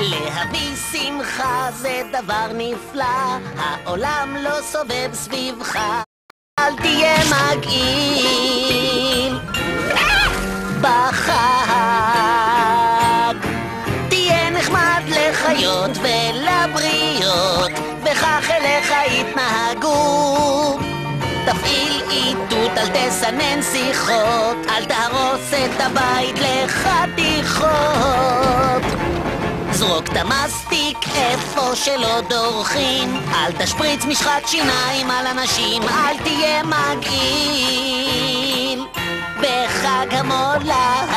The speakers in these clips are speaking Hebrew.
להביא שמחה זה דבר נפלא, העולם לא סובב סביבך. אל תהיה מגעיל בחג. תהיה נחמד לחיות ולבריות, וכך אליך יתנהגו. תפעיל איתות, אל תסנן שיחות, אל תהרוס את הבית לחתיכות. זרוק את המסטיק איפה שלא דורכים, אל תשפריץ משחת שיניים על אנשים, אל תהיה מגעיל בחג המולד.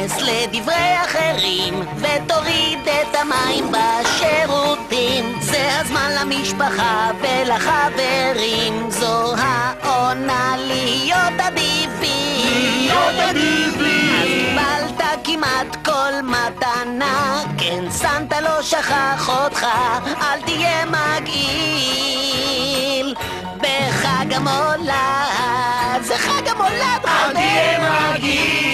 תיכנס לדברי אחרים ותוריד את המים בשירותים. זה הזמן למשפחה ולחברים. זו העונה להיות אדיבים. להיות אדיבים. קיבלת כמעט כל מתנה. כן סנטה לא שכח אותך אל תהיה מגעיל. בחג המולד זה חג המולד אל תהיה מגעיל